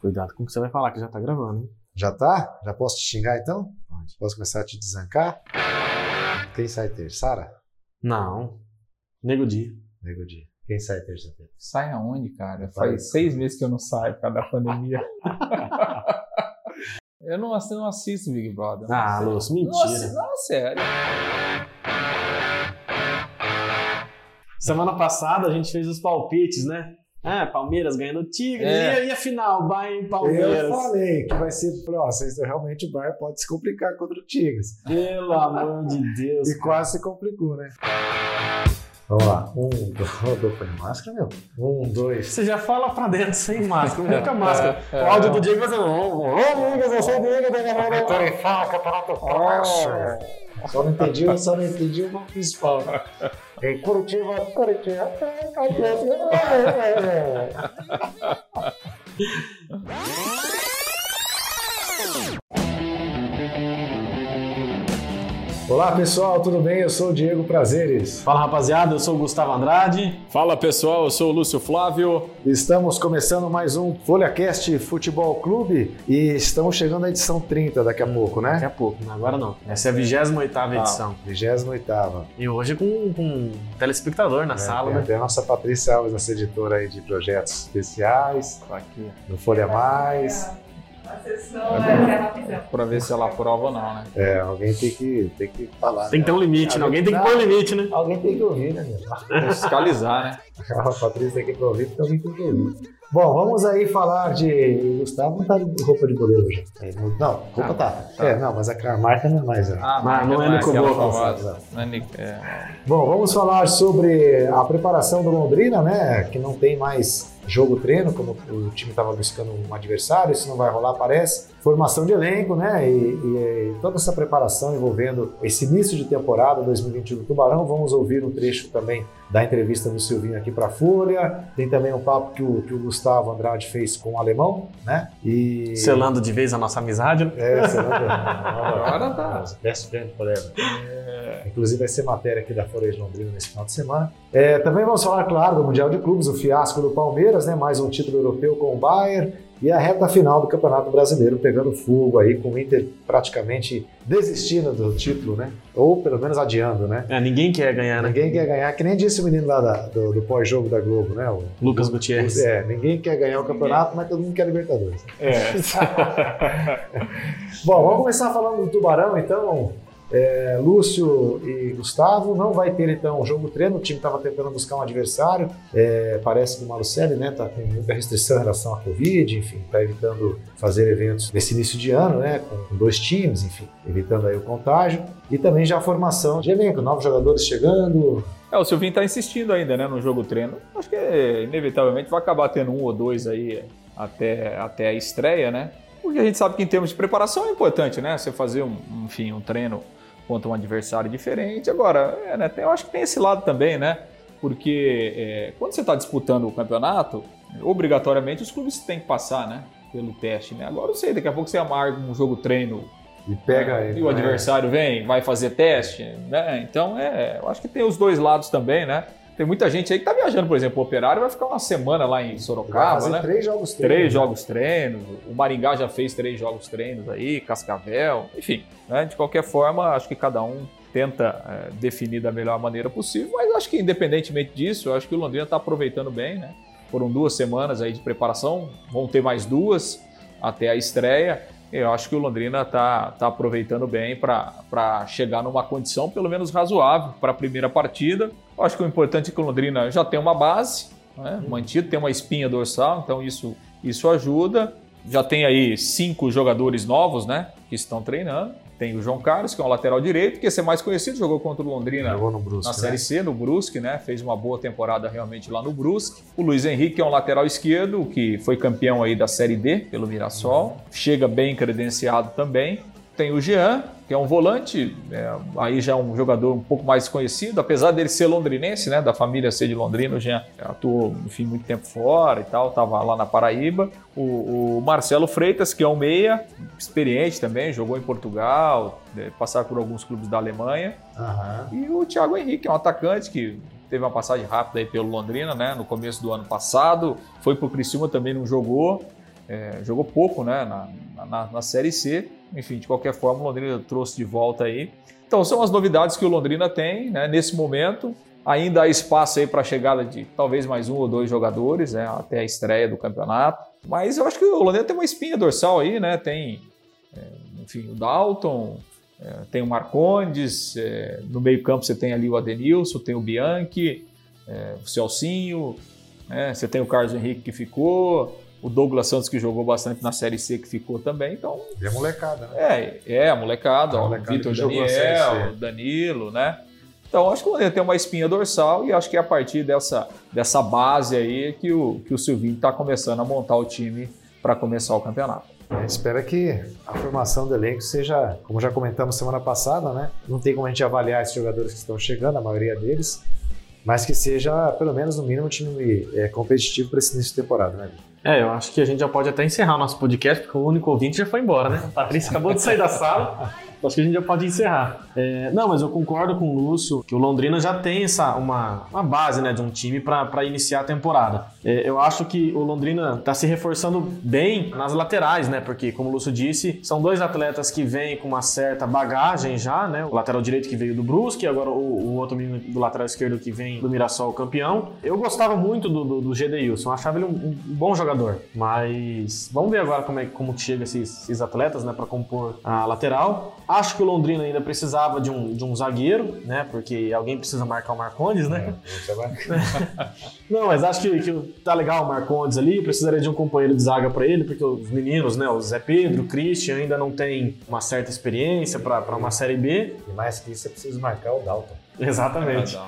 Cuidado com o que você vai falar, que já tá gravando, hein? Já tá? Já posso te xingar então? Pode. Posso começar a te desancar? Quem sai terça? Sara? Não. Nego dia. Nego dia. Quem sai terça-feira? Sai aonde, cara? Faz seis meses que eu não saio por causa da pandemia. eu não, assisto- não assisto Big Brother. Ah, Lúcio, Não mentira. assisto, não, sério. Semana passada a gente fez os palpites, né? Ah, Palmeiras ganhando o Tigre. É. E, e a final, Bayern e Eu Palmeiras. falei que vai ser. Ó, vocês, realmente o Bar pode se complicar contra o Tigres. Pelo amor de Deus. E quase se complicou, né? Vamos lá. Um, dois. Foi máscara, meu? Um, dois. Você já fala pra dentro sem máscara, não com a máscara. É, é. o áudio do Diego vai ser. Ô, amigas, eu sou o Diego da e fácil. Só não entendi, eu só não entendi o principal. Em Curitiba, Curitiba. Olá pessoal, tudo bem? Eu sou o Diego Prazeres. Fala rapaziada, eu sou o Gustavo Andrade. Fala pessoal, eu sou o Lúcio Flávio. Estamos começando mais um FolhaCast Futebol Clube e estamos chegando à edição 30 daqui a pouco, Daqui né? a pouco, não, agora não. Essa é a 28 edição. 28 E hoje com, com um telespectador na sala, tem né? até a nossa Patrícia Alves, nossa editora aí de projetos especiais, Tá aqui, do Folha Mais. A sessão é rapidão. pra ver se ela aprova ou não, né? É, alguém tem que, tem que falar. Tem que ter um limite, né? Alguém tem que pôr limite, né? Alguém tem que ouvir, né, meu? Fiscalizar, né? A Patrícia tem que ouvir, porque alguém tem que ouvir. Bom, vamos aí falar de. O Gustavo não tá de roupa de goleiro hoje. Não, roupa tá. tá. É, não, mas a marca não é mais. Né? Ah, Mas não é Nico famosa. Não é Nico- é, Bom, vamos falar sobre a preparação do Londrina, né? Que não tem mais jogo-treino, como o time estava buscando um adversário, isso não vai rolar, parece. Formação de elenco, né? E, e toda essa preparação envolvendo esse início de temporada 2021 do Tubarão. Vamos ouvir um trecho também da entrevista do Silvinho aqui para a Folha. Tem também um papo que o, que o Gustavo Andrade fez com o alemão, né? E. Selando de vez a nossa amizade, né? É, selando. Agora tá. Best friend forever. Inclusive vai ser matéria aqui da Folha de Londrina nesse final de semana. É, também vamos falar, claro, do Mundial de Clubes, o fiasco do Palmeiras, né? Mais um título europeu com o Bayern e a reta final do Campeonato Brasileiro pegando fogo aí, com o Inter praticamente desistindo do título, né? Ou pelo menos adiando, né? É, ninguém quer ganhar, né? Ninguém quer ganhar, que nem disse o menino lá da- do, do pós-jogo da Globo, né? O, Lucas Gutierrez. é, ninguém quer ganhar o campeonato, mas todo mundo quer Libertadores. É. Bom, vamos começar falando do Tubarão, então. É, Lúcio e Gustavo não vai ter então jogo treino. O time estava tentando buscar um adversário. É, parece que o Malucelli né, tá com muita restrição em relação à Covid, enfim, está evitando fazer eventos nesse início de ano, né, com dois times, enfim, evitando aí o contágio. E também já a formação de elenco, novos jogadores chegando. É, o Silvinho tá insistindo ainda, né, no jogo treino. Acho que inevitavelmente vai acabar tendo um ou dois aí até, até a estreia, né? Porque a gente sabe que em termos de preparação é importante, né? Você fazer um, enfim, um treino contra um adversário diferente. Agora, é, né, tem- eu acho que tem esse lado também, né? Porque é, quando você está disputando o campeonato, obrigatoriamente os clubes têm que passar, né? Pelo teste, né? Agora eu sei, daqui a pouco você amarga um jogo treino E pega é, ele. E o né? adversário vem, vai fazer teste, né? Então, é, eu acho que tem os dois lados também, né? Tem muita gente aí que tá viajando, por exemplo, o Operário vai ficar uma semana lá em Sorocaba, né? três jogos treinos, Três né? jogos treinos, o Maringá já fez três jogos treinos aí, Cascavel, enfim. né? De qualquer forma, acho que cada um tenta é, definir da melhor maneira possível, mas acho que independentemente disso, acho que o Londrina está aproveitando bem, né? Foram duas semanas aí de preparação, vão ter mais duas até a estreia. Eu acho que o Londrina está tá aproveitando bem para chegar numa condição pelo menos razoável para a primeira partida. Eu acho que o importante é que o Londrina já tem uma base, né, mantido, tem uma espinha dorsal, então isso, isso ajuda. Já tem aí cinco jogadores novos né, que estão treinando. Tem o João Carlos, que é um lateral direito, que esse é mais conhecido, jogou contra o Londrina Brusque, na né? Série C, no Brusque, né? Fez uma boa temporada realmente lá no Brusque. O Luiz Henrique é um lateral esquerdo, que foi campeão aí da Série D pelo Mirassol. Chega bem credenciado também. Tem o Jean, que é um volante, é, aí já é um jogador um pouco mais conhecido, apesar dele ser londrinense, né? Da família ser de Londrina, o Jean atuou, enfim, muito tempo fora e tal, estava lá na Paraíba. O, o Marcelo Freitas, que é um meia, experiente também, jogou em Portugal, é, passar por alguns clubes da Alemanha. Aham. E o Thiago Henrique, é um atacante que teve uma passagem rápida aí pelo Londrina, né? No começo do ano passado. Foi pro Criciúma também, não jogou. é, jogou pouco né, na, na, na, Série C. Enfim, de qualquer forma, o Londrina trouxe de volta aí. Então, são as novidades que o Londrina tem né, nesse momento. Ainda há espaço aí para a chegada de talvez mais um ou dois jogadores né, até a estreia do campeonato. Mas eu acho que o Londrina tem uma espinha dorsal aí, né? Tem, é, enfim, o Dalton, é, tem o Marcondes, é, no meio-campo você tem ali o Adenilson, tem o Bianchi, o Celcinho, né? você tem o Carlos Henrique que ficou, o Douglas Santos que jogou bastante na Série C que ficou também, então... E a molecada, né? É, é a molecada, a ó, molecada o Vitor Daniel, o Danilo, né? Então acho que o Londrina tem uma espinha dorsal e acho que é a partir dessa, dessa base aí que o, que o Silvinho está começando a montar o time para começar o campeonato. É, espera que a formação do elenco seja, como já comentamos semana passada, né? Não tem como a gente avaliar esses jogadores que estão chegando, a maioria deles, mas que seja, pelo menos no mínimo, um time é, competitivo para esse início de temporada, né? É, eu acho que a gente já pode até encerrar o nosso podcast, porque o único ouvinte já foi embora, né? A Patrícia acabou de sair da sala. Acho que a gente já pode encerrar. É, não, mas eu concordo com o Lúcio que o Londrina já tem essa, uma, uma base né, de um time para iniciar a temporada. É, eu acho que o Londrina está se reforçando bem nas laterais, né? Porque, como o Lúcio disse, são dois atletas que vêm com uma certa bagagem já, né? O lateral direito que veio do Brusque, agora o, o outro menino do lateral esquerdo que vem do Mirassol campeão. Eu gostava muito do, do, do achava ele um, um, bom jogador. Mas vamos ver agora como, é, como chega esses, esses atletas, né? Para compor a lateral. Acho que o Londrina ainda precisava de um, de um zagueiro, né? Porque alguém precisa marcar o Marcondes, né? É, Não, mas acho que, que tá legal o Marcondes ali. Precisaria de um companheiro de zaga para ele, porque os meninos, né? O Zé Pedro, o Christian ainda não tem uma certa experiência para uma Série B. E mais que isso, é preciso marcar o Dalton. Exatamente. É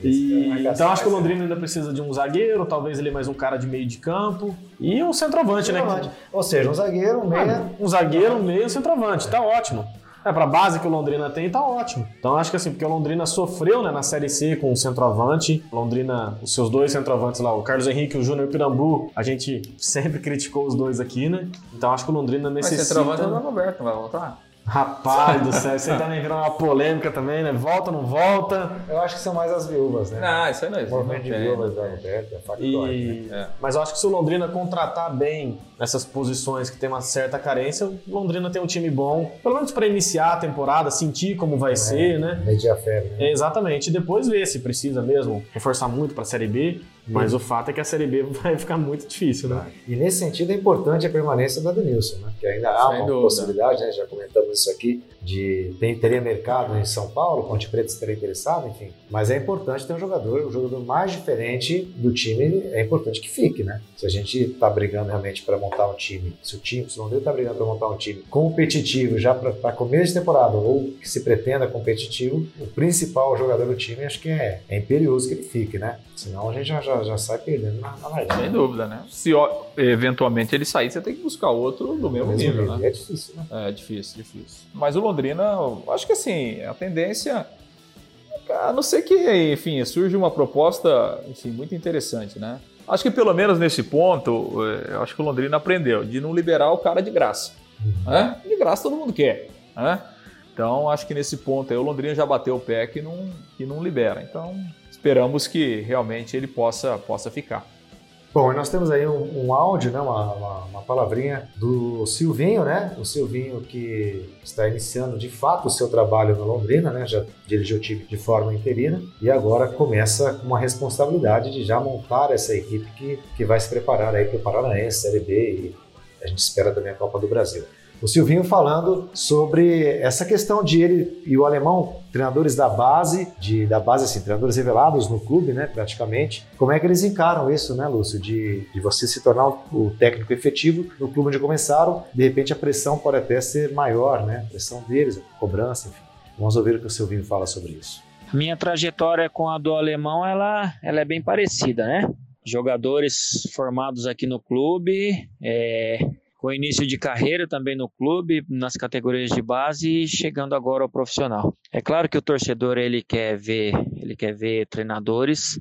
e, então acho que o Londrina ainda precisa de um zagueiro, talvez ele mais um cara de meio de campo e um centroavante, né? Ou seja, um zagueiro, um meia. Ah, um zagueiro, um meia, um centroavante. Tá ótimo. É, pra base que o Londrina tem, tá ótimo. Então acho que assim, porque o Londrina sofreu né, na Série C com o centroavante. Londrina, os seus dois centroavantes lá, o Carlos Henrique e o Júnior Pirambu, a gente sempre criticou os dois aqui, né? Então acho que o Londrina necessita... Mas centroavante é o Roberto, vai voltar? Rapaz do céu, você também virou uma polêmica também, né? Volta ou não volta? Eu acho que são mais as viúvas, né? Não, isso aí não existe. O movimento de viúvas da Roberta é factual. E... Né? É. Mas eu acho que se o Londrina contratar bem nessas posições que tem uma certa carência, o Londrina tem um time bom, pelo menos para iniciar a temporada, sentir como vai é, ser, né? Media fé, né? É, exatamente. E depois ver se precisa mesmo reforçar muito para a Série B. Mas Sim. o fato é que a Série B vai ficar muito difícil, né? E nesse sentido é importante a permanência da Denilson, né? Que ainda há Sem uma dúvida. possibilidade, né? Já comentamos isso aqui, de ter, teria mercado em São Paulo, Ponte Preta estaria interessado, enfim. Mas é importante ter um jogador, o jogador mais diferente do time, é importante que fique, né? Se a gente está brigando realmente para montar um time, se o time, se o Londrina está brigando para montar um time competitivo já para começo de temporada ou que se pretenda competitivo, o principal jogador do time acho que é, é imperioso que ele fique, né? Senão a gente já, já, já sai perdendo na, na Sem dúvida, né? Se eventualmente ele sair, você tem que buscar outro do mesmo, mesmo nível, nível, né? É difícil, né? É difícil, difícil. Mas o Londrina, acho que assim, a tendência a não ser que, enfim, surge uma proposta, enfim, muito interessante, né? Acho que pelo menos nesse ponto, é, acho que o Londrina aprendeu de não liberar o cara de graça. Uhum. Né? De graça todo mundo quer. Né? Então, acho que nesse ponto aí o Londrina já bateu o pé que não, que não libera. Então, esperamos que realmente ele possa, possa ficar. Bom, nós temos aí um, um áudio, né, uma, uma, uma, palavrinha do Silvinho, né? O Silvinho que está iniciando de fato o seu trabalho na Londrina, né? Já dirigiu o time de forma interina e agora começa com uma responsabilidade de já montar essa equipe que, que vai se preparar aí para o Paranaense, Série B e a gente espera também a Copa do Brasil o Silvinho falando sobre essa questão de ele e o alemão, treinadores da base, de, da base assim, treinadores revelados no clube, né, praticamente. Como é que eles encaram isso, né, Lúcio, de, de você se tornar o técnico efetivo no clube onde começaram, de repente a pressão pode até ser maior, né, a pressão deles, a cobrança, enfim. Vamos ouvir o que o Silvinho fala sobre isso. Minha trajetória com a do alemão, ela, ela é bem parecida, né? Jogadores formados aqui no clube, é, com início de carreira também no clube, nas categorias de base e chegando agora ao profissional. É claro que o torcedor ele quer ver, ele quer ver treinadores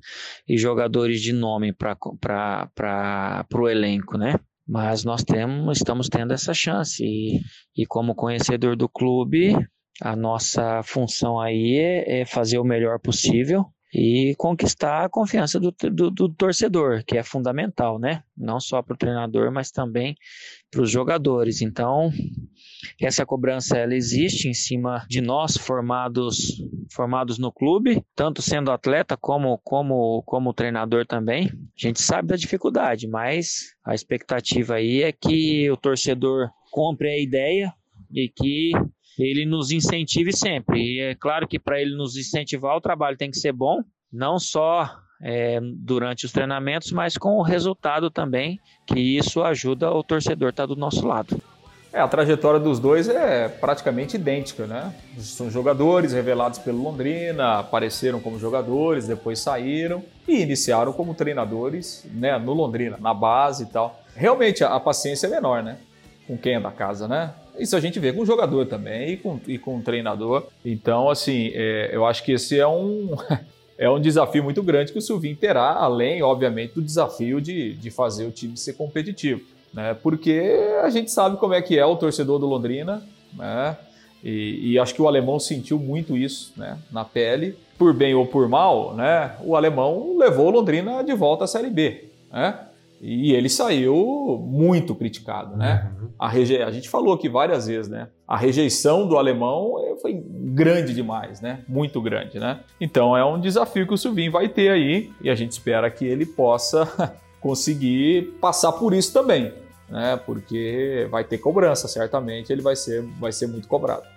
e jogadores de nome para o elenco, né? Mas nós temos, estamos tendo essa chance e, e como conhecedor do clube, a nossa função aí é, é fazer o melhor possível e conquistar a confiança do, do, do torcedor, que é fundamental, né? Não só para o treinador, mas também para os jogadores. Então, essa cobrança ela existe em cima de nós formados formados no clube, tanto sendo atleta como como como treinador também. A gente sabe da dificuldade, mas a expectativa aí é que o torcedor compre a ideia e que ele nos incentive sempre. E é claro que para ele nos incentivar, o trabalho tem que ser bom, não só é, durante os treinamentos, mas com o resultado também, que isso ajuda o torcedor estar do nosso lado. É, a trajetória dos dois é praticamente idêntica, né? São jogadores revelados pelo Londrina, apareceram como jogadores, depois saíram e iniciaram como treinadores, né, no Londrina, na base e tal. Realmente a paciência é menor, né? Com quem é da casa, né? Isso a gente vê com o jogador também e com, e com o treinador. Então, assim, é, eu acho que esse é um, é um desafio muito grande que o Silvinho terá, além, obviamente, do desafio de, de fazer o time ser competitivo. Né? Porque a gente sabe como é que é o torcedor do Londrina, né? E, e, acho que o alemão sentiu muito isso né, na pele, por bem ou por mal, né, o alemão levou o Londrina de volta à Série B. Né? E ele saiu muito criticado, né? Uhum. A, reje... a gente falou aqui várias vezes, né? A rejeição do alemão eh, foi grande demais, né? Muito grande, né? Então é um desafio que o Silvinho vai ter aí e a gente espera que ele possa conseguir passar por isso também, né? Porque vai ter cobrança, certamente ele vai ser, vai ser muito cobrado.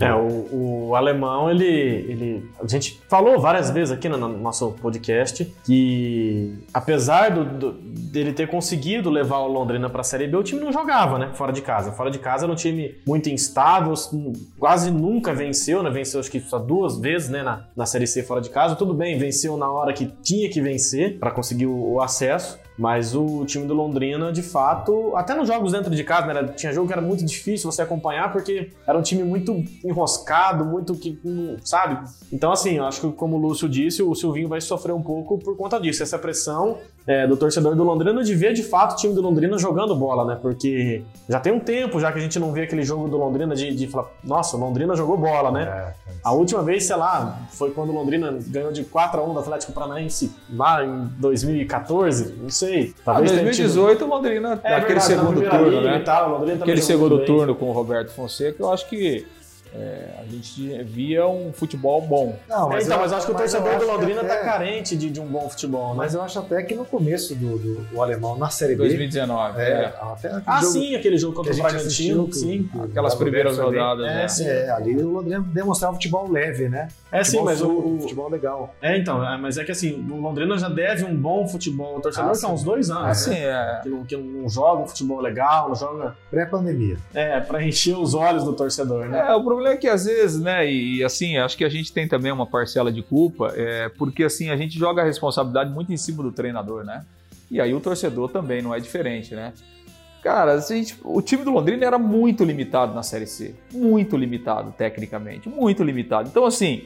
É, o, o, alemão, ele, ele. A gente falou várias vezes aqui no, nosso podcast que, apesar do, do, dele ter conseguido levar o Londrina para a Série B, o time não jogava, né? Fora de casa. Fora de casa era um time muito instável, quase nunca venceu, né? Venceu acho que só duas vezes, né? Na, na Série C fora de casa. Tudo bem, venceu na hora que tinha que vencer para conseguir o, o acesso. Mas o time do Londrina, de fato, até nos jogos dentro de casa, né? Tinha jogo que era muito difícil você acompanhar, porque era um time muito enroscado, muito que. sabe? Então, assim, eu acho que, como o Lúcio disse, o Silvinho vai sofrer um pouco por conta disso. Essa pressão é, do torcedor do Londrina de ver de fato o time do Londrina jogando bola, né? Porque já tem um tempo já que a gente não vê aquele jogo do Londrina de, de falar, nossa, o Londrina jogou bola, né? É, a última vez, sei lá, foi quando o Londrina ganhou de 4 a 1 do Atlético Paranaense lá em 2014, não sei. Talvez ah, 2018 tido... o Londrina, é, aquele verdade, segundo turno, né? Tal, aquele segundo turno com o Roberto Fonseca, eu acho que é, a gente via um futebol bom. Não, mas é, então, eu, mas acho que o torcedor do Londrina está carente de, de, um bom futebol, né? Mas eu acho até que no começo do, do, do alemão, na Série B. 2019. É, é. Até ah, jogo, sim, aquele jogo contra o Bragantino. Sim, aquelas primeiras rodadas. É, né? sim, é, ali o Londrina demonstrava um futebol leve, né? É, sim, mas o, o. Futebol legal. É, então, é, mas é que assim, o Londrina já deve um bom futebol. O torcedor ah, há uns dois anos. Ah, né? sim, é. Que não, que não joga um futebol legal, não joga. Pré-pandemia. É, pra encher os olhos do torcedor, né? É, o problema é que às vezes né? E assim, acho que a gente tem também uma parcela de culpa, é, porque assim, a gente joga a responsabilidade muito em cima do treinador, né? E aí o torcedor também não é diferente, né? Cara, a gente, o time do Londrina era muito limitado na Série C. Muito limitado, tecnicamente. Muito limitado. Então, assim,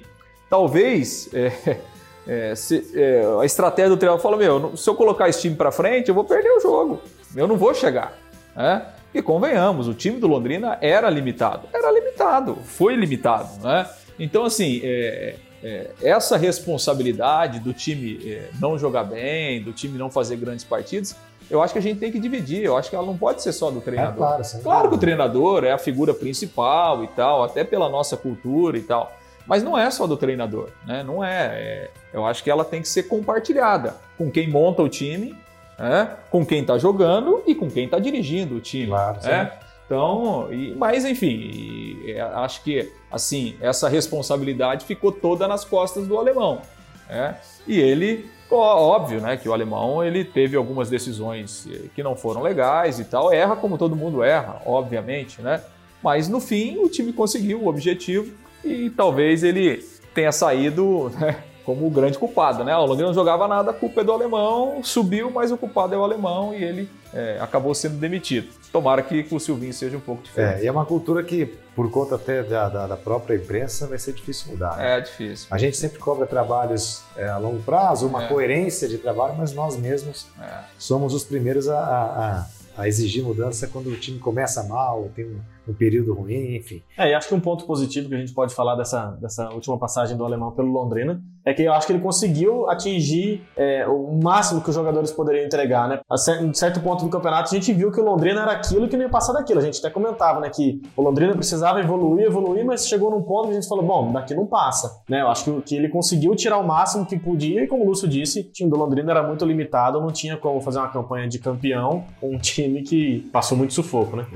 talvez é, é, se, é, a estratégia do treinador fala: Meu, se eu colocar esse time para frente, eu vou perder o jogo. Eu não vou chegar. Né? E convenhamos, o time do Londrina era limitado. Era limitado, foi limitado, né? Então, assim, é, é, essa responsabilidade do time é, não jogar bem, do time não fazer grandes partidas, eu acho que a gente tem que dividir. Eu acho que ela não pode ser só do treinador. É claro, claro que o treinador é a figura principal e tal, até pela nossa cultura e tal. Mas não é só do treinador, né? Não é. é eu acho que ela tem que ser compartilhada com quem monta o time é, com quem está jogando e com quem está dirigindo o time. Claro, é. Então, e, mas enfim, e, é, acho que assim essa responsabilidade ficou toda nas costas do alemão. É, e ele, óbvio, né, que o alemão ele teve algumas decisões eh, que não foram legais e tal, erra como todo mundo erra, obviamente, né? Mas no fim o time conseguiu o objetivo e talvez ele tenha saído né, como o grande culpado, né? O Londrina não jogava nada, a culpa é do alemão, subiu, mas o culpado é o alemão e ele é, acabou sendo demitido. Tomara que o Silvinho seja um pouco diferente. É, e é uma cultura que, por conta até da, da, da própria imprensa, vai ser difícil mudar. Né? É difícil. A gente sempre cobra trabalhos é, a longo prazo, uma é. coerência de trabalho, mas nós mesmos é. somos os primeiros a, a a exigir mudança quando o time começa mal, tem um, um, período ruim, enfim. É, e acho que um ponto positivo que a gente pode falar dessa, dessa última passagem do alemão pelo Londrina é que eu acho que ele conseguiu atingir é, o máximo que os jogadores poderiam entregar, né? A certo ponto do campeonato a gente viu que o Londrina era aquilo que não ia passar daquilo. A gente até comentava, né, que o Londrina precisava evoluir, evoluir, mas chegou num ponto que a gente falou, bom, daqui não passa, né? Eu acho que, que ele conseguiu tirar o máximo que podia e como o Lúcio disse, o time do Londrina era muito limitado, não tinha como fazer uma campanha de campeão com um time que passou muito sufoco, né?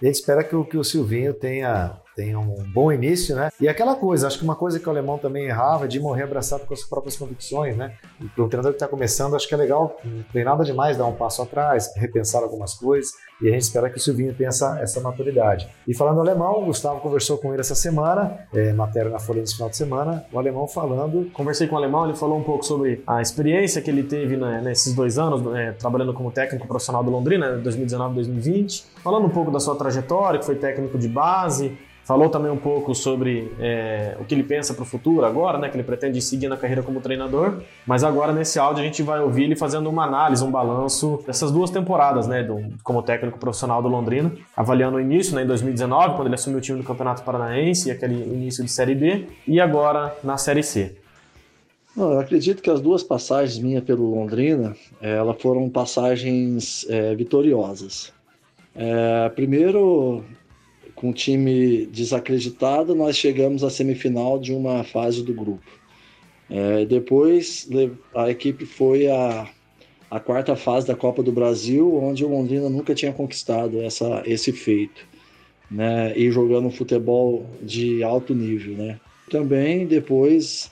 A gente espera que o, que o Silvinho tenha, tenha um bom início, né? E aquela coisa, acho que uma coisa que o alemão também errava é de morrer abraçado com as próprias convicções, né? E para um treinador que está começando, acho que é legal, não tem nada demais dar um passo atrás, repensar algumas coisas, e a gente espera que o Silvinho tenha essa, essa maturidade. E falando alemão, o Gustavo conversou com ele essa semana, é, matéria na Folha nesse final de semana, o alemão falando Conversei com o alemão, ele falou um pouco sobre a experiência que ele teve né, nesses dois anos, né, trabalhando como técnico profissional do Londrina, 2019-2020. Falando um pouco da sua trajetória, que foi técnico de base. Falou também um pouco sobre é, o que ele pensa para o futuro agora, né, que ele pretende seguir na carreira como treinador. Mas agora, nesse áudio, a gente vai ouvir ele fazendo uma análise, um balanço dessas duas temporadas, né, do, como técnico profissional do Londrina, avaliando o início, né, em 2019, quando ele assumiu o time do Campeonato Paranaense, e aquele início de Série B, e agora na Série C. Não, eu acredito que as duas passagens minhas pelo Londrina, elas foram passagens eh, vitoriosas. Eh, primeiro, com o time desacreditado, nós chegamos à semifinal de uma fase do grupo. Eh, depois, a equipe foi à, quarta fase da Copa do Brasil, onde o Londrina nunca tinha conquistado essa, esse feito, né? E jogando um futebol de alto nível, né? Também depois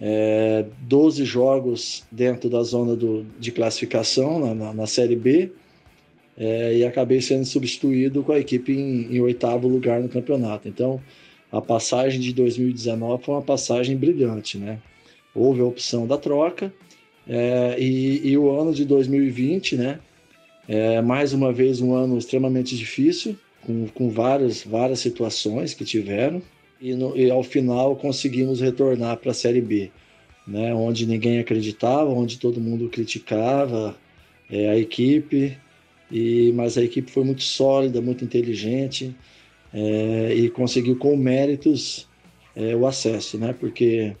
é, 12 jogos dentro da zona do, de classificação na, na, na Série B é, e acabei sendo substituído com a equipe em, em oitavo lugar no campeonato. Então, a passagem de 2019 foi uma passagem brilhante, né? Houve a opção da troca é, e, e o ano de 2020, né? É, mais uma vez um ano extremamente difícil, com, com várias, várias situações que tiveram e, no- e ao final conseguimos retornar para a Série B, né, onde ninguém acreditava, onde todo mundo criticava é, a equipe, e, mas a equipe foi muito sólida, muito inteligente é, e conseguiu com méritos é, o acesso, né, porque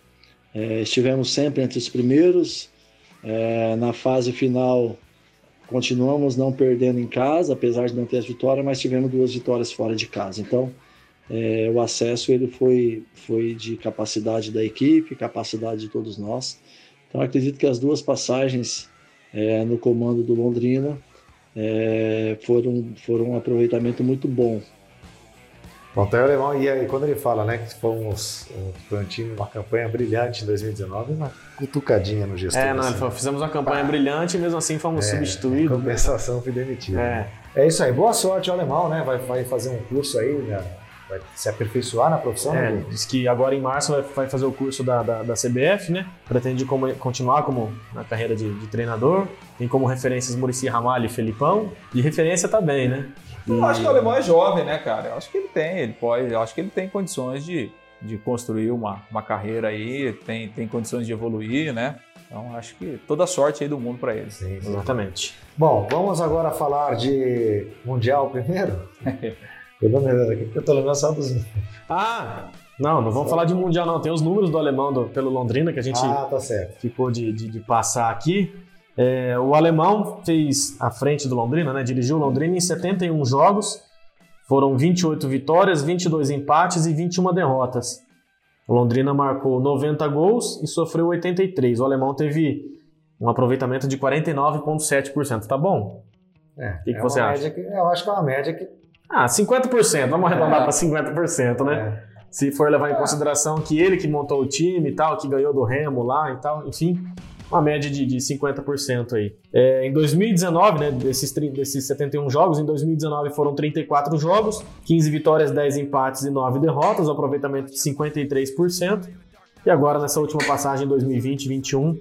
é, estivemos sempre entre os primeiros, é, na fase final continuamos não perdendo em casa, apesar de não ter as vitórias, mas tivemos duas vitórias fora de casa, então é, o acesso ele foi, foi de capacidade da equipe, capacidade de todos nós. Então acredito que as duas passagens é, no comando do Londrina é, foram, foram um aproveitamento muito bom. Então o alemão, e aí, quando ele fala né, que fomos, um- foi um time, uma campanha brilhante em 2019, uma cutucadinha no gestor. É, não, ele assim. falou, fizemos uma campanha brilhante e mesmo assim fomos Em substituídos. compensação, fui demitido. É. É isso aí. Boa sorte ao alemão, né? Vai, vai fazer um curso aí, né? Vai se aperfeiçoar na profissão. É, né? diz que agora em março vai, fazer o curso da, da, da CBF, né? Pretende como- continuar como na carreira de, de treinador. Tem como referências Murici Ramalho e Felipão. De referência tá bem, né? Eu acho que o alemão é jovem, né, cara? Eu acho que ele tem, ele pode, eu acho que ele tem condições de, de construir uma, uma carreira aí, tem, tem condições de evoluir, né? Então acho que toda a sorte aí do mundo para ele. Sim, sim. Exatamente. Bom, vamos agora falar de Mundial primeiro? eu tô lembrando aqui porque eu tô lembrando só dos. Ah! Não, não vamos falar de Mundial, não. Tem os números do alemão do- pelo Londrina que a gente Ah, tá ficou de, de, de passar aqui. É, o alemão fez a frente do Londrina, né? Dirigiu o Londrina em 71 jogos. Foram 28 vitórias, 22 empates e 21 derrotas. O Londrina marcou 90 gols e sofreu 83. O alemão teve um aproveitamento de 49,7%. Tá bom? É, que é você uma acha? que- eu acho que é uma média que. Ah, 50%. Vamos arredondar É. para 50%, né? é, Se for levar em consideração que ele que montou o time e tal, que ganhou do Remo lá e tal, enfim, uma média de, de 50% aí. É, em 2019, né, desses, desses 71 jogos, em 2019 foram 34 jogos, 15 vitórias, 10 empates e 9 derrotas, um aproveitamento de 53%. E agora, nessa última passagem, em 2020-21,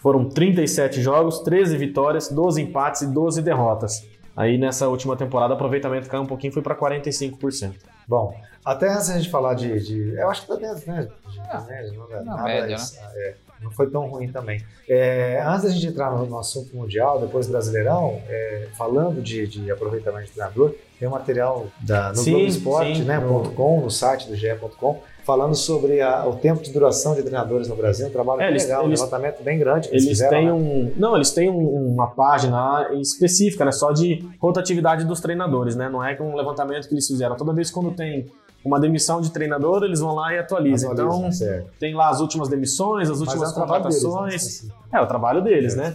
foram 37 jogos, 13 vitórias, 12 empates e 12 derrotas. Aí nessa última temporada, o aproveitamento caiu um pouquinho, foi para 45%. Bom, até antes da gente falar de. de- eu acho que tá dentro, né? De, de média, não é na nada média, isso, é. não foi tão ruim também. É, antes da gente entrar no, no assunto mundial, depois do Brasileirão, é, falando de, de aproveitamento de treinador, tem um material da, no Sim, Globoesporte, sim, né, no- .com, no site do GE.com, falando sobre a- o tempo de duração de treinadores no Brasil. Um trabalho É, eles- legal, um eles- levantamento bem grande. Eles fizeram, têm né? um. Não, eles têm um- uma página específica, né? Só de rotatividade dos treinadores, né? Não é um levantamento que eles fizeram. Toda vez quando tem uma demissão de treinador, eles vão lá e atualizam. Atualizam, Então, certo. tem lá as últimas demissões, as Mas últimas é um deles, né, contratações. específico. é, o trabalho deles, É, né?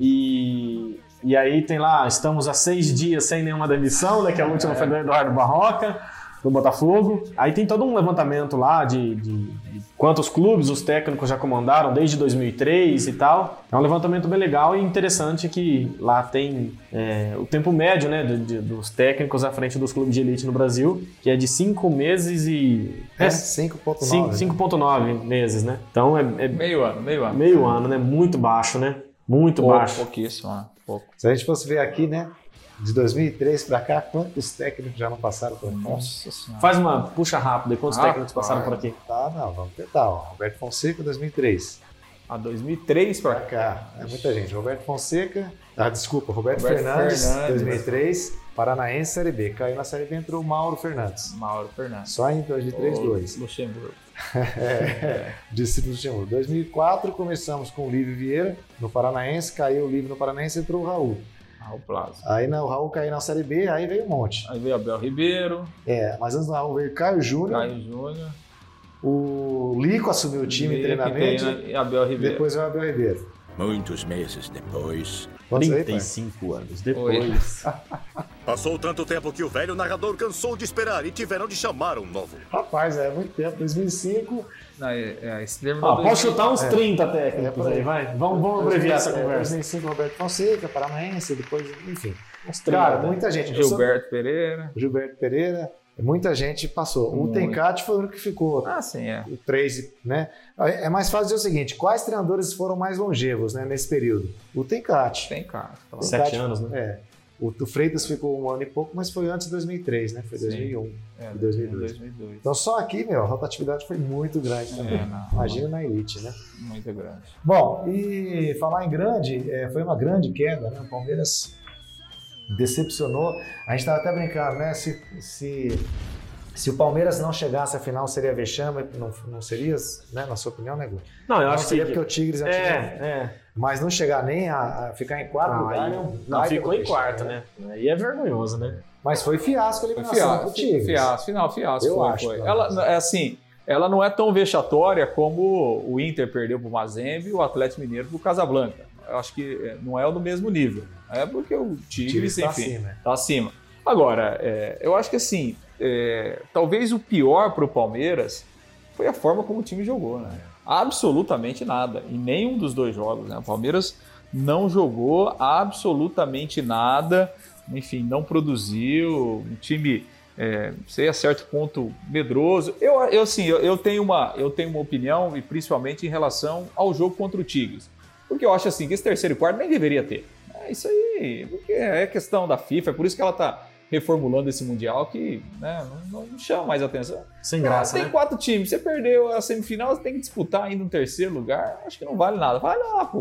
E, e aí tem lá, estamos há seis dias sem nenhuma demissão, né? Que a última foi do Eduardo Barroca, do Botafogo. Aí tem todo um levantamento lá de, de- de quantos clubes os técnicos já comandaram desde 2003 e tal. É um levantamento bem legal e interessante que lá tem é, o tempo médio, né? de- de- dos técnicos à frente dos clubes de elite no Brasil, que é de cinco meses e... É, É, 5.9. cinco- né? 5.9 meses, né? Então é, é Meio ano, meio ano. meio ano, né? Muito baixo, né? Muito Pouco, baixo. pouquíssimo, né? Pouco. Se a gente fosse ver aqui, né, de 2003 para cá, quantos técnicos já não passaram por aqui? Nossa senhora. Faz uma puxa rápida, quantos Rapaz. técnicos passaram por aqui? Tá, não, vamos tentar. Ó. Roberto Fonseca, 2003. A 2003 Pra para cá. é muita gente. Roberto Fonseca, ah, desculpa, Roberto, Roberto Fernandes, Fernandes. 2003. Paranaense, Série B. Caiu na Série B, entrou o Mauro Fernandes. Mauro Fernandes. Só em 2003, Ô, 2. Luxemburgo. É, discípulo do Timur. 2004, começamos com o Lívio Vieira, no Paranaense. Caiu o Lívio no Paranaense, entrou o Raul. Raul Plaza. Aí na- o Raul caiu na Série B, aí veio um monte. Aí veio Abel Ribeiro, É, mas antes do Raul veio Caio Júnior. Caio Júnior. O Lico assumiu o time Lico, treinamento. e Abel Ribeiro. Depois veio o Abel Ribeiro. Muitos meses depois. Quantos aí, pai? 35 anos depois. Passou tanto tempo que o velho narrador cansou de esperar e tiveram de chamar um novo. Rapaz, é muito tempo. 2005. Não, é, é, esse pode chutar uns É. 30 É, técnicos por aí. aí, vai. Vamos, vamos abreviar essa 2005, conversa. 2005, Roberto Fonseca, Paranaense, depois, enfim. Uns 30, Cara, né? muita gente. Eu sou- Gilberto Pereira. Gilberto Pereira. Muita gente passou. O. Tencate foi o único que ficou. Ah, sim, é. O 3, né? É mais fácil dizer o seguinte: quais treinadores foram mais longevos né, nesse período? O Tencate. Tem cara. O Sete anos, né? É. O, o Freitas ficou um ano e pouco, mas foi antes de 2003, né? Foi Sim. 2001. É, Em 2002. 2002. Então só aqui, meu, a rotatividade foi muito grande também. É, não, Imagina na elite, né? Muito grande. Bom, e falar em grande, é, foi uma grande queda, né? O Palmeiras decepcionou. A gente estava até brincando, né? Se, se, se o Palmeiras não chegasse à final, seria vexame, não, não seria, né? Na sua opinião, né, Gu? Não, eu não acho que. seria porque o Tigres é, É, é. Mas não chegar nem a, a ficar em quarto Não, lugar, aí- é não, baita ficou em vexame, quarto, né? Aí é vergonhoso, né? Mas foi fiasco a Foi eliminação fiasco, do Tigres. fiasco, final fiasco. Eu foi, acho, foi. Ela, é assim, ela não é tão vexatória como o Inter perdeu pro Mazembe e o Atlético Mineiro pro Casablanca. Eu acho que é, não é do mesmo nível. É porque o O Tigres, Tigres tá enfim, acima, né? tá acima. Agora, é, eu acho que assim, é, talvez o pior pro Palmeiras foi a forma como o time jogou, né? Absolutamente nada. Em nenhum dos dois jogos, né? O Palmeiras não jogou absolutamente nada, enfim, não produziu. Um time, é, sei a certo ponto, medroso. Eu, eu assim, eu, eu tenho uma, eu tenho uma opinião, e principalmente em relação ao jogo contra o Tigres. Porque eu acho assim que esse terceiro e quarto nem deveria ter. É isso aí, porque é questão da FIFA, é por isso que ela tá reformulando esse Mundial que né, não, não chama mais atenção. Sem graça, tem né? quatro times, você perdeu a semifinal, você tem que disputar ainda um terceiro lugar, acho que não vale nada. Vale lá pro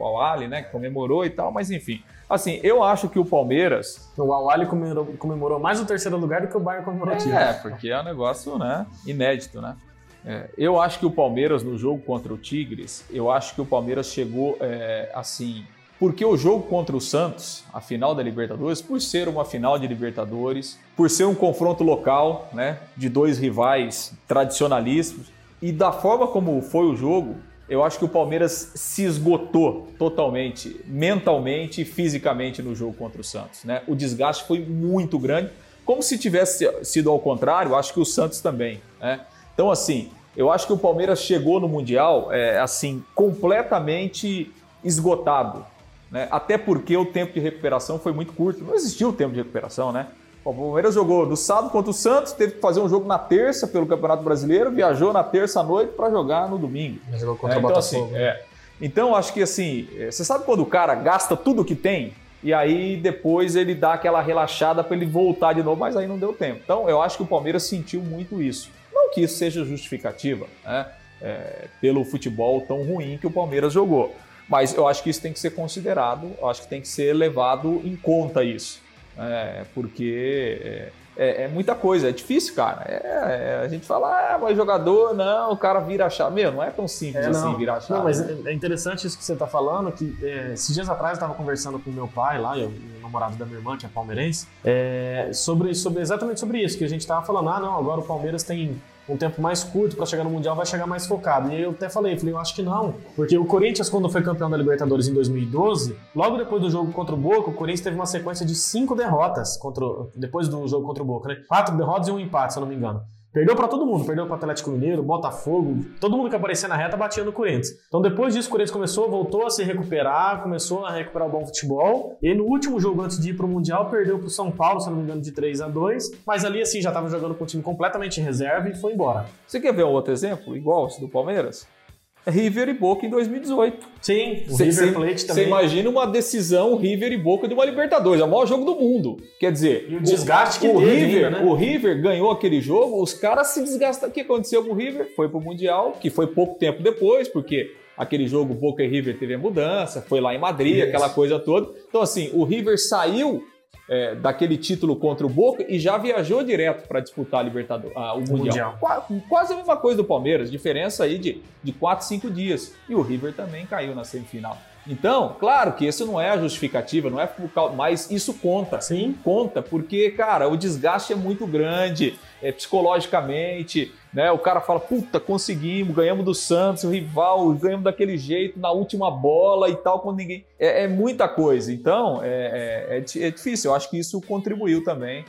Al-Ali, né, que comemorou e tal, mas enfim. Assim, eu acho que o Palmeiras, O Awali comemorou, comemorou mais o terceiro lugar do que o Bayern comemorou o é, porque é um negócio, né, inédito, né? É, eu acho que o Palmeiras, no jogo contra o Tigres, eu acho que o Palmeiras chegou, é, assim... Porque o jogo contra o Santos, a final da Libertadores, por ser uma final de Libertadores, por ser um confronto local, né, de dois rivais tradicionalistas, e da forma como foi o jogo, eu acho que o Palmeiras se esgotou totalmente, mentalmente e fisicamente no jogo contra o Santos. Né? O desgaste foi muito grande, como se tivesse sido ao contrário, acho que o Santos também. Né? Então, assim, eu acho que o Palmeiras chegou no Mundial é, assim completamente esgotado. Né? Até porque o tempo de recuperação foi muito curto. Não existiu o tempo de recuperação, né? O Palmeiras jogou no sábado contra o Santos, teve que fazer um jogo na terça pelo Campeonato Brasileiro, viajou na terça à noite para jogar no domingo. Mas jogou contra É, o então, Botafogo. assim, é. Então, acho que assim, é, você sabe quando o cara gasta tudo que tem e aí depois ele dá aquela relaxada para ele voltar de novo, mas aí não deu tempo. Então, eu acho que o Palmeiras sentiu muito isso. Não que isso seja justificativa, né? é, pelo futebol tão ruim que o Palmeiras jogou. Mas eu acho que isso tem que ser considerado, eu acho que tem que ser levado em conta isso. É, porque é, é, é, muita coisa, é difícil, cara. É, é, a gente fala, ah, mas jogador, não, o cara vira a chave. Meu, não é tão simples É, assim virar a chave. Não, mas é interessante isso que você está falando, que esses dias atrás eu estava conversando com meu pai lá, eu, o namorado da minha irmã, que é palmeirense, sobre, sobre exatamente sobre isso, que a gente estava falando, ah, não, agora o Palmeiras tem um tempo mais curto para chegar no Mundial, vai chegar mais focado. E eu até falei, falei, eu acho que não. Porque o Corinthians, quando foi campeão da Libertadores em 2012, logo depois do jogo contra o Boca, o Corinthians teve uma sequência de cinco derrotas contra, depois do jogo contra o Boca, né? Quatro derrotas e um empate, se eu não me engano. Perdeu pra todo mundo, perdeu pro Atlético Mineiro, Botafogo, todo mundo que aparecia na reta batia no Corinthians. Então depois disso o Corinthians começou, voltou a se recuperar, começou a recuperar o bom futebol. E no último jogo antes de ir pro Mundial perdeu pro São Paulo, se não me engano, de 3 a 2 mas ali assim já tava jogando com o time completamente em reserva e foi embora. Você quer ver um outro exemplo, igual esse do Palmeiras? River e Boca em 2018. Sim, o Cê- River cê- Plate Você também. imagina uma decisão River e Boca de uma Libertadores, é o maior jogo do mundo. Quer dizer, E o desgaste que o teve River, ainda, né? o River ganhou aquele jogo, os caras se desgastaram. O que aconteceu com o River? Foi pro Mundial, que foi pouco tempo depois, porque aquele jogo Boca e River teve a mudança, foi lá em Madrid, Isso. aquela coisa toda. Então, assim, o River saiu é, daquele título contra o Boca e já viajou direto para disputar a Libertadores, ah, o Mundial. Mundial. Qua- Quase a mesma coisa do Palmeiras, diferença aí de, de 4, 5 dias. E o River também caiu na semifinal. Então, claro que isso não é a justificativa, não é por causa, mas isso conta. Sim. Conta, porque, cara, o desgaste é muito grande, é, psicologicamente, né? O cara fala, puta, conseguimos, ganhamos do Santos, o rival, ganhamos daquele jeito, na última bola e tal, quando ninguém. É, é muita coisa. Então, é, é- é é difícil. Eu acho que isso contribuiu também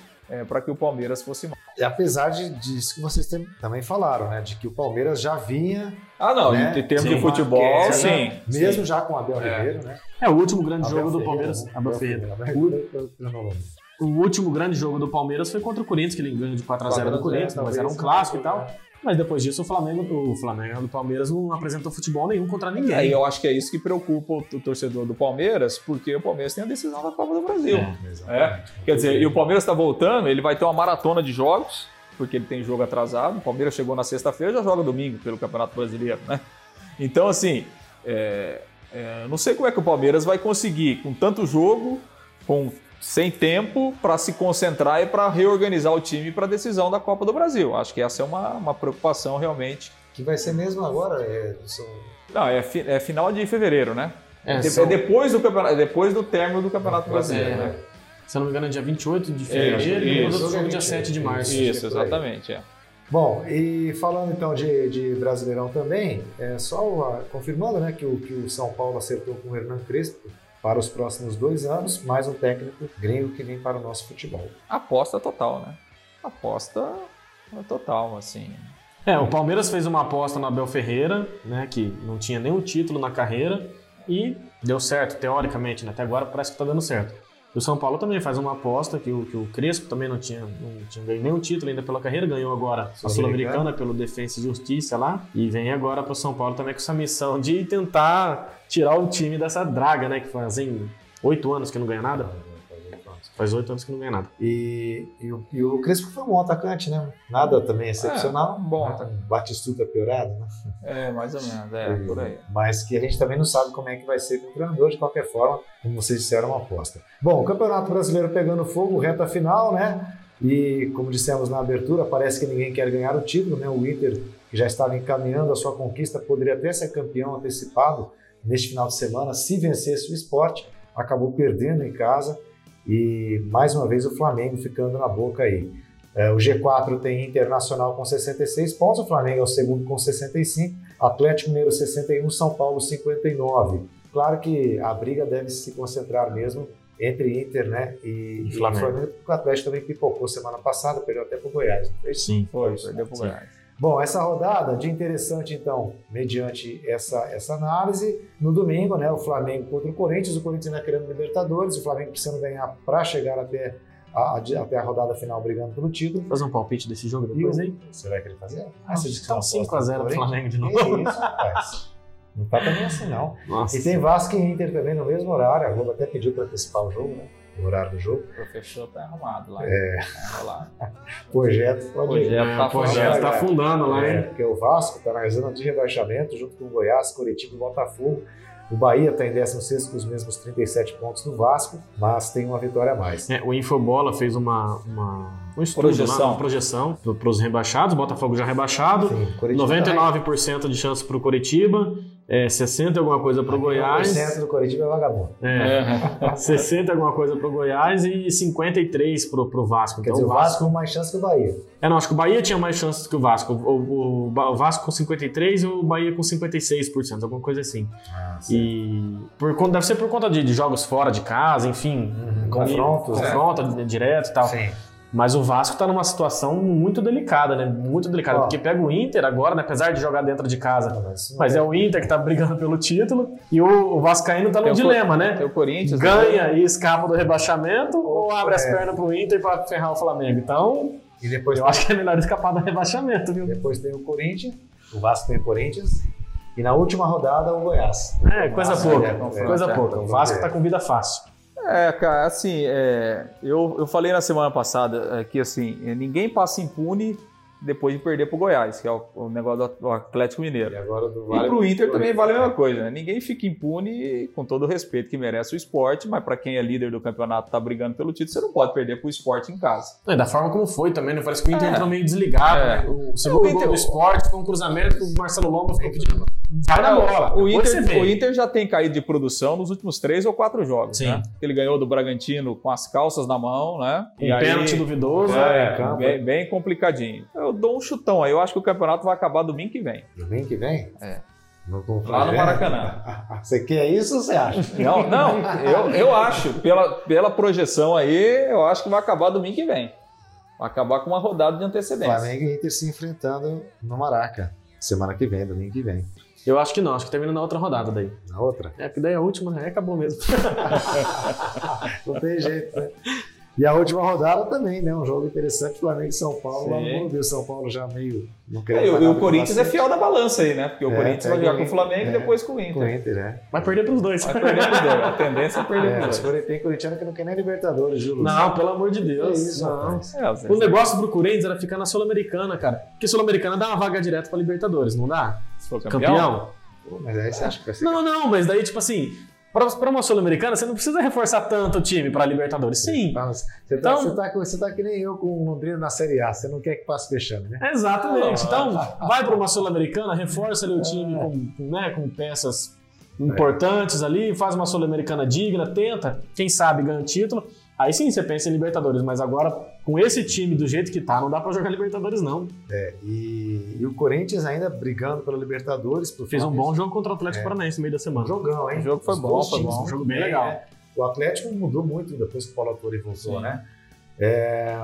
para que o Palmeiras fosse mal. E apesar de, disso que vocês tem- também falaram, né? De que o Palmeiras já vinha. Ah, não, Né? em termos Sim. de futebol, queda, sim. Mesmo sim. já com o Abel É. Ribeiro, né? É o último grande Abel jogo do Ferreira, Palmeiras. né? Abel Ferreira. Abel Ferreira, novo. O último grande jogo do Palmeiras foi contra o Corinthians, que ele ganhou de 4 a 0 do 4 a 0, Corinthians, mas era um clássico e né? tal. Mas depois disso o Flamengo, o Flamengo do Palmeiras não apresentou futebol nenhum contra ninguém. Aí eu acho que é isso que preocupa o, torcedor do Palmeiras, porque o Palmeiras tem a decisão da Copa do Brasil. É. Exatamente. Quer dizer, e o Palmeiras está voltando, ele vai ter uma maratona de jogos, porque ele tem jogo atrasado. O Palmeiras chegou na sexta-feira já joga domingo pelo Campeonato Brasileiro, né? Então, assim, é, é, não sei como é que o Palmeiras vai conseguir, com tanto jogo, com sem tempo, para se concentrar e para reorganizar o time para a decisão da Copa do Brasil. Acho que essa é uma, uma preocupação realmente. Que vai ser mesmo agora. É, são- Não, é, fi- é final de fevereiro, né? É, De- são- é depois do campeonato, depois do término do Campeonato Brasileiro, É. né? Se eu não me engano, é dia 28 de fevereiro e o jogo é dia 7 de março. Isso, exatamente. É. Bom, e falando então de, de Brasileirão também, é só confirmando né, que, o, que o São Paulo acertou com o Hernan Crespo para os próximos dois anos, mais um técnico gringo que vem para o nosso futebol. Aposta total, né? Aposta total, assim. É, o Palmeiras fez uma aposta no Abel Ferreira, né, que não tinha nenhum título na carreira e deu certo, teoricamente, né? Até agora parece que tá dando certo. O São Paulo também faz uma aposta que o, que o Crespo também não tinha, não tinha ganho nenhum título ainda pela carreira, ganhou agora a Sul-Americana. Sul-Americana pelo Defensa e Justiça lá e vem agora para o São Paulo também com essa missão de tentar tirar o time dessa draga, né, que fazem oito anos que não ganha nada. Faz oito anos que não ganha nada. E, e, o, e o Crespo foi um bom atacante, né? Nada também excepcional. É, bom né? atacante. Um Batistuta piorado, né? É, mais ou menos, é, por aí. Mas que a gente também não sabe como é que vai ser com o treinador, de qualquer forma, como vocês disseram, uma aposta. Bom, o Campeonato Brasileiro pegando fogo, reta final, né? E como dissemos na abertura, parece que ninguém quer ganhar o título, né? O Inter, que já estava encaminhando a sua conquista, poderia até ser campeão antecipado neste final de semana, se vencesse o esporte, acabou perdendo em casa e mais uma vez o Flamengo ficando na boca aí. É, o G4 tem Internacional com 66 pontos, o Flamengo é o segundo com 65, Atlético Mineiro 61, São Paulo 59. Claro que a briga deve se concentrar mesmo entre Inter né, e, e Flamengo. Flamengo, porque o Atlético também pipocou semana passada, perdeu até para o Goiás. Sim. Foi, Isso, perdeu pro sim. Goiás. Bom, essa rodada de interessante, então, mediante essa, essa análise, no domingo, né, o Flamengo contra o Corinthians, o Corinthians ainda querendo Libertadores, o Flamengo precisando ganhar para chegar até a, até a rodada final brigando pelo título. Fazer um palpite desse jogo E depois o- aí? Você vai querer fazer? Ah, você disse que então aposta 5x0 no pro? Flamengo de Que novo. isso, rapaz. Não tá também assim, não. Nossa. E tem Vasco e Inter também no mesmo horário. A Globo até pediu para antecipar o jogo, né? O horário do jogo. O professor tá arrumado lá. É. Rolar. Projeto pode ir. Projeto tá É, o projeto afundando. tá afundando lá, É, hein? porque o Vasco está na zona de rebaixamento, junto com o Goiás, Curitiba e Botafogo. O Bahia está em 16 com os mesmos 37 pontos do Vasco, mas tem uma vitória a mais. É, o Infobola fez uma, uma um estudo, Projeção. uma projeção para os rebaixados, Botafogo já rebaixado, Sim, Curitiba tá 99% de chance para o Curitiba, é, 60 e alguma coisa para o Goiás, 90% do Curitiba é vagabundo. é, 60 e alguma coisa para o Goiás e 53 para o Vasco. Quer Então, dizer, o Vasco com mais chance que o Bahia. É, não, acho que o Bahia tinha mais chances que o Vasco. O, o- o Vasco com 53 e o Bahia com 56%, alguma coisa assim. E por, conta- deve ser por conta de, de jogos fora de casa, enfim. Confrontos, e- né? Confronto di- direto e tal. Sim. Mas o Vasco tá numa situação muito delicada, né? Muito delicada. Ó. Porque pega o Inter agora, né? apesar de jogar dentro de casa. Não, mas, Mas é o Inter que tá brigando pelo título. E o, o Vascaíno tá no Tem o dilema, Tem né? o Corinthians. Ganha e escapa do rebaixamento ou abre as É. pernas pro Inter pra ferrar o Flamengo. Então, E depois, eu acho que é melhor escapar do rebaixamento, viu? depois tem o Corinthians, o Vasco tem o Corinthians, e na última rodada o Goiás. É, coisa pouca. é, coisa pouca. O Vasco tá com vida fácil. É, cara, assim, é, eu, eu falei na semana passada é, que assim, é, ninguém passa impune depois de perder pro Goiás, que é o, o negócio do, Atlético Mineiro. E agora do E pro Inter também vale a mesma coisa, né? Ninguém fica impune com todo o respeito que merece o esporte, mas para quem é líder do campeonato tá brigando pelo título, você não pode perder pro esporte em casa. É, da forma como foi também, né? Parece que o Inter É. entrou meio desligado. É. né? O segundo O gol Inter- do esporte foi um cruzamento que o Marcelo Lomba ficou pedindo. Vai na bola. O Inter, o Inter já tem caído de produção nos últimos três ou quatro jogos, Sim. né? Ele ganhou do Bragantino com as calças na mão, né? Um pênalti duvidoso. É, bem, bem complicadinho. Eu dou um chutão aí. Eu acho que o campeonato vai acabar domingo que vem. Domingo que vem? É. Lá no? Maracanã. Você quer isso ou você acha? Não, não, eu, eu acho, pela, pela projeção aí, eu acho que vai acabar domingo que vem. Vai acabar com uma rodada de antecedência. Flamengo e Inter se enfrentando no Maraca. Semana que vem, domingo que vem. Eu acho que não, acho que termina na outra rodada daí. Na outra? É, porque daí a última, né? Acabou mesmo. Não tem jeito, né? E a última rodada também, né? Um jogo interessante, Flamengo e São Paulo. Lá no Sim. Morumbi, o São Paulo já meio... Não É, e o- com Corinthians é fiel da balança aí, né? Porque o É, Corinthians vai jogar com o Flamengo e depois com o Com Inter. o Inter, né? Vai perder pros dois. Vai perder pros dois. A tendência é perder É, pros dois. tem corintiano que não quer nem Libertadores, viu, Lúcio? Não, pelo amor de Deus. Que isso, não. É, O negócio pro Corinthians era ficar na Sul-Americana, cara. Porque Sul-Americana dá uma vaga direto pra Libertadores, não dá? se for Campeão? Pô, Mas aí você acha que vai ser Não, não, mas daí, tipo assim, pra uma Sul-Americana, você não precisa reforçar tanto o time pra Libertadores. Sim. Tá, Você tá, Então- tá, você tá que nem eu com o Londrina na Série A. Você não quer que passe fechando, né? Exatamente. Então, vai para uma Sul-Americana, reforça ali o time com, né, com peças importantes ali, faz uma Sul-Americana digna, tenta, quem sabe ganha o título. Aí sim você pensa em Libertadores, mas agora com esse time do jeito que tá, não dá pra jogar Libertadores não. E, e o Corinthians ainda brigando pela Libertadores. pro Fez um bom jogo contra o Atlético É. Paranaense no meio da Um semana. jogão, hein? O jogo foi Os bom, foi bom. um Jogo bem legal. né? O Atlético mudou muito depois que o Paulo Autori voltou, Sim. né? É,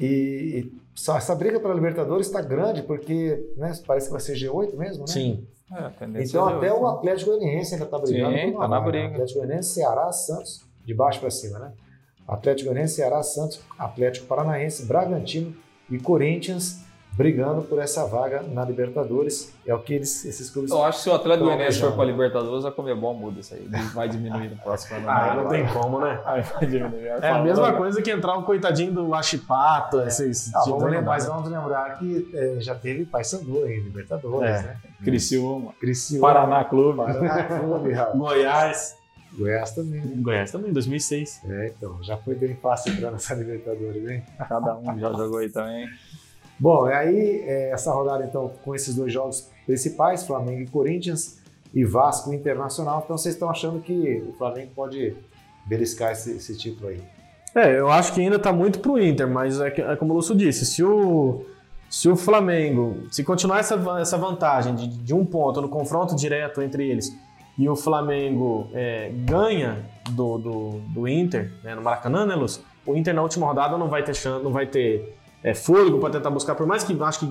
e, e essa briga pela Libertadores está grande porque né, parece que vai ser G8 mesmo, né? Sim. É, Então é até outra. o Atlético Goianiense ainda está brigando Sim, tá na né? briga. Atlético Goianiense, Ceará, Santos, de baixo para cima, né? Atlético Goianiense, Ceará, Santos, Atlético Paranaense, Bragantino e Corinthians brigando por essa vaga na Libertadores. É o que eles, esses clubes Eu acho que se o Atlético Goianiense for almejando. pra Libertadores, a Comebol muda isso aí. Vai diminuir no próximo ano. Ah, não tem como, né? Aí vai diminuir. É a mesma coisa que entrar o coitadinho do Achipato, esses Ah, vamos aí, lembrar, mas né? vamos lembrar que é, já teve Paysandu em Libertadores, É. né? Criciúma. Criciúma, Paraná Clube. Paraná Clube, rapaz. Goiás. Goiás também. né? Goiás também, 2006. É, então, já foi bem fácil entrar nessa Libertadores, hein? Cada um já jogou aí também. Bom, e aí é, essa rodada então com esses dois jogos principais, Flamengo e Corinthians e Vasco e Internacional. Então vocês estão achando que o Flamengo pode beliscar esse, esse título aí? É, eu acho que ainda tá muito pro Inter, mas é, é como o Lúcio disse, se o, se o Flamengo, se continuar essa, essa vantagem de, de um ponto no confronto direto entre eles, e o Flamengo é, ganha do, do, do Inter, né, no Maracanã, né, Lúcio? O Inter na última rodada não vai ter chance, não vai ter é, fôlego para tentar buscar, por mais que acho que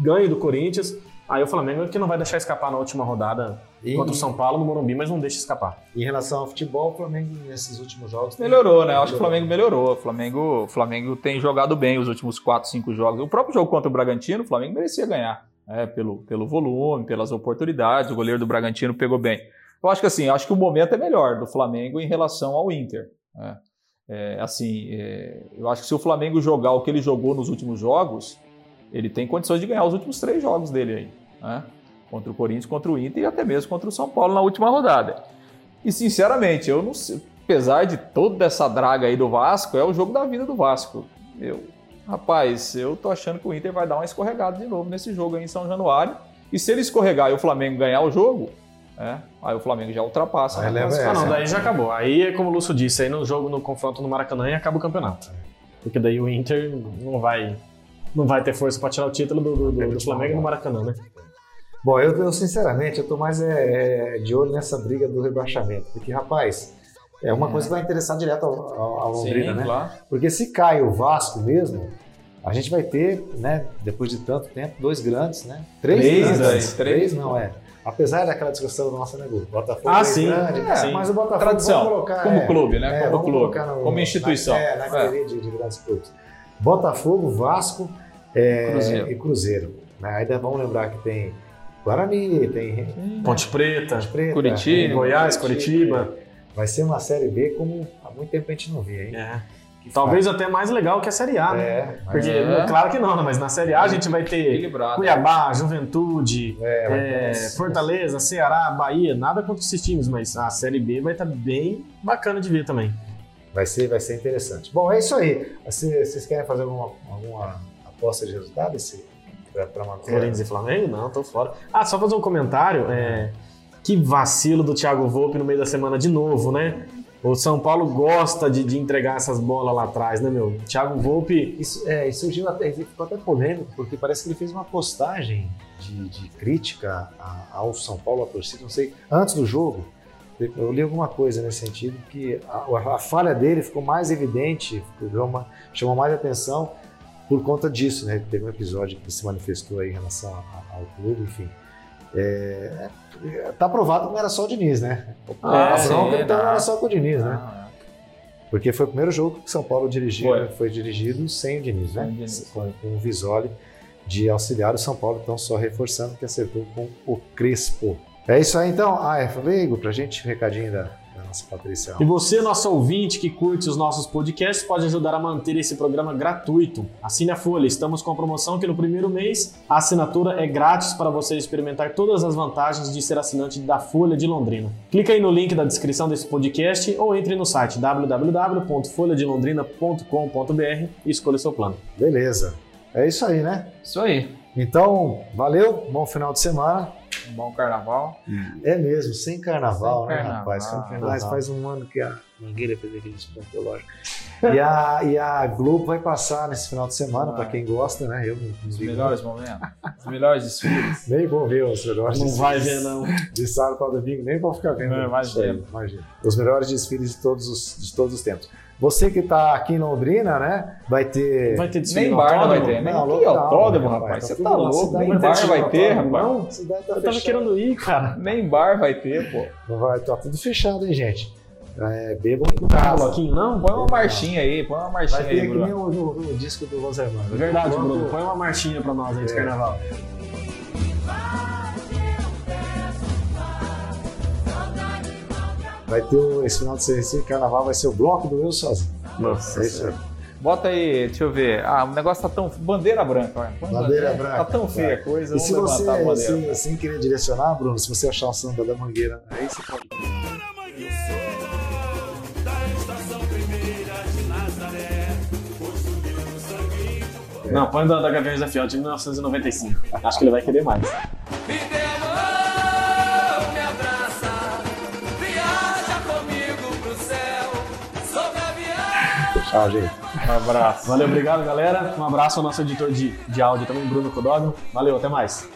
ganhe do Corinthians, aí o Flamengo é que não vai deixar escapar na última rodada E, contra o São Paulo no Morumbi, mas não deixa escapar. em relação ao futebol, o Flamengo nesses últimos jogos tem- Melhorou, né? Eu acho que o Flamengo melhorou. O Flamengo, o Flamengo tem jogado bem os últimos 4, 5 jogos. O próprio jogo contra o Bragantino, o Flamengo merecia ganhar. Né? pelo, pelo volume, pelas oportunidades. O goleiro do Bragantino pegou bem. Eu acho que assim, acho que o momento é melhor do Flamengo em relação ao Inter. né? É, assim, é, eu acho que se o Flamengo jogar o que ele jogou nos últimos jogos, ele tem condições de ganhar os últimos três jogos dele aí. Né? Contra o Corinthians, contra o Inter e até mesmo contra o São Paulo na última rodada. E sinceramente, eu não sei, apesar de toda essa draga aí do Vasco, é o jogo da vida do Vasco. Eu, rapaz, eu tô achando que o Inter vai dar uma escorregada de novo nesse jogo aí em São Januário. E se ele escorregar e o Flamengo ganhar o jogo, é, aí o Flamengo já ultrapassa. Aí leva Ah, não, essa. daí já acabou. Aí é como o Lúcio disse, aí no jogo, no confronto no Maracanã, e acaba o campeonato. Porque daí o Inter não vai, não vai ter força pra tirar o título do, do- do- do Flamengo no Maracanã, né? Bom, eu, eu, sinceramente, eu tô mais é, é, de olho nessa briga do rebaixamento. Porque, rapaz, é uma coisa que vai interessar direto ao, ao, ao Londrina, Sim, né? claro. Porque se cai o Vasco mesmo, a gente vai ter, né, depois de tanto tempo, dois grandes, né? Três, Três, grandes. aí, três. não é. Apesar daquela discussão do nosso negócio, Botafogo Ah, é sim. grande, É, sim. mas o Botafogo Tradição, colocar, como é, clube, né? é, como clube, no- como instituição. Na, é, na galeria de, de grandes clubes. Botafogo, Vasco é, Cruzeiro. e Cruzeiro. né? Ainda vamos lembrar que tem Guarani, tem Ponte Preta, Ponte Preta, Curitiba, Goiás, Curitiba. Vai ser uma Série B como há muito tempo a gente não via, hein? É. Talvez até mais legal que a Série A, né? É, mas Porque, É. claro que não, né? mas na Série A a gente vai ter. Cuiabá, Juventude, é, é, Fortaleza, Ceará, Bahia, nada contra esses times, mas a Série B vai estar bem bacana de ver também. Vai ser, vai ser interessante. Bom, é isso aí. Vocês vocês querem fazer alguma, alguma aposta de resultado esse, pra, pra? Corinthians e Flamengo? Não, tô fora. Ah, só fazer um comentário. é, que vacilo do Thiago Volpe no meio da semana de novo, né? O São Paulo gosta de, de entregar essas bolas lá atrás, né, meu? O Thiago Volpe. Isso, é, isso surgiu até, ficou até polêmico, porque parece que ele fez uma postagem de, de crítica a- ao São Paulo, à torcida, não sei, antes do jogo. Eu li alguma coisa nesse sentido, que a, a falha dele ficou mais evidente, ficou uma- chamou mais atenção por conta disso, né? Teve um episódio que se manifestou aí em relação ao clube, enfim. É, tá provado que não era só o Diniz, né? Ah, a bronca então não era só com o Diniz, né? Ah, Porque foi o primeiro jogo que São Paulo dirigiu, Foi. foi, dirigido sem o Diniz, né? o Diniz. Com, com o Visoli de auxiliar o São Paulo, então só reforçando que acertou com o Crespo. É isso aí então. Ah, é Flamengo, pra gente, um recadinho da, Patrícia. E você, nosso ouvinte que curte os nossos podcasts, pode ajudar a manter esse programa gratuito. Assine a Folha. Estamos com a promoção que no primeiro mês a assinatura é grátis para você experimentar todas as vantagens de ser assinante da Folha de Londrina. Clica aí no link da descrição desse podcast ou entre no site www.folhadelondrina.com.br e escolha o seu plano. Beleza. É isso aí, né? Isso aí. Então, valeu, bom final de semana. Um bom carnaval. É mesmo, sem carnaval, Sem né, carnaval. rapaz? Faz- Carnaval. Faz, faz um ano que a Mangueira fez aquele espantológico. E a, e a Globo vai passar nesse final de semana, Vai. pra quem gosta, né? Eu Os melhores momentos. Os melhores desfiles. Nem vou ver os melhores Não desfiles vai ver, não. de sábado para domingo, nem vou ficar vendo. Não, imagina. imagina. Os melhores desfiles de todos os, de todos os tempos. Você que tá aqui em Londrina, né? Vai ter. Vai ter desfile Nem bar não vai ter. Nem Não, que autódromo, né, rapaz. rapaz? Você Tá tá louco. Nem vai bar vai ter, rapaz. Não, cidade tá Eu tava querendo ir, cara. Nem bar vai ter, pô. Vai, tá tudo fechado, hein, gente? É, bebam em casa. bloquinho, não? Põe uma marchinha aí, põe uma marchinha Vai ter aí, que nem o, no, no disco do Los Hermanos. É verdade, Bruno. Põe uma marchinha pra nós aí de É. carnaval. Vai ter o- esse final de semana, esse carnaval vai ser o bloco do Eu Sozinho. Nossa. É isso aí. Bota aí, deixa eu ver. Ah, o negócio tá tão. Bandeira branca, olha. Põe Bandeira Tá branca, tão feia a coisa. E se você, a bandeira. sem, sem querer direcionar, Bruno, se você achar o samba da mangueira, aí você pode. Não, põe da, da Gaviões da Fiel de 1995. Acho que ele vai querer mais. Tchau, gente. Um abraço. Valeu, obrigado, galera. Um abraço ao nosso editor de, de áudio também, Bruno Codogno. Valeu, até mais.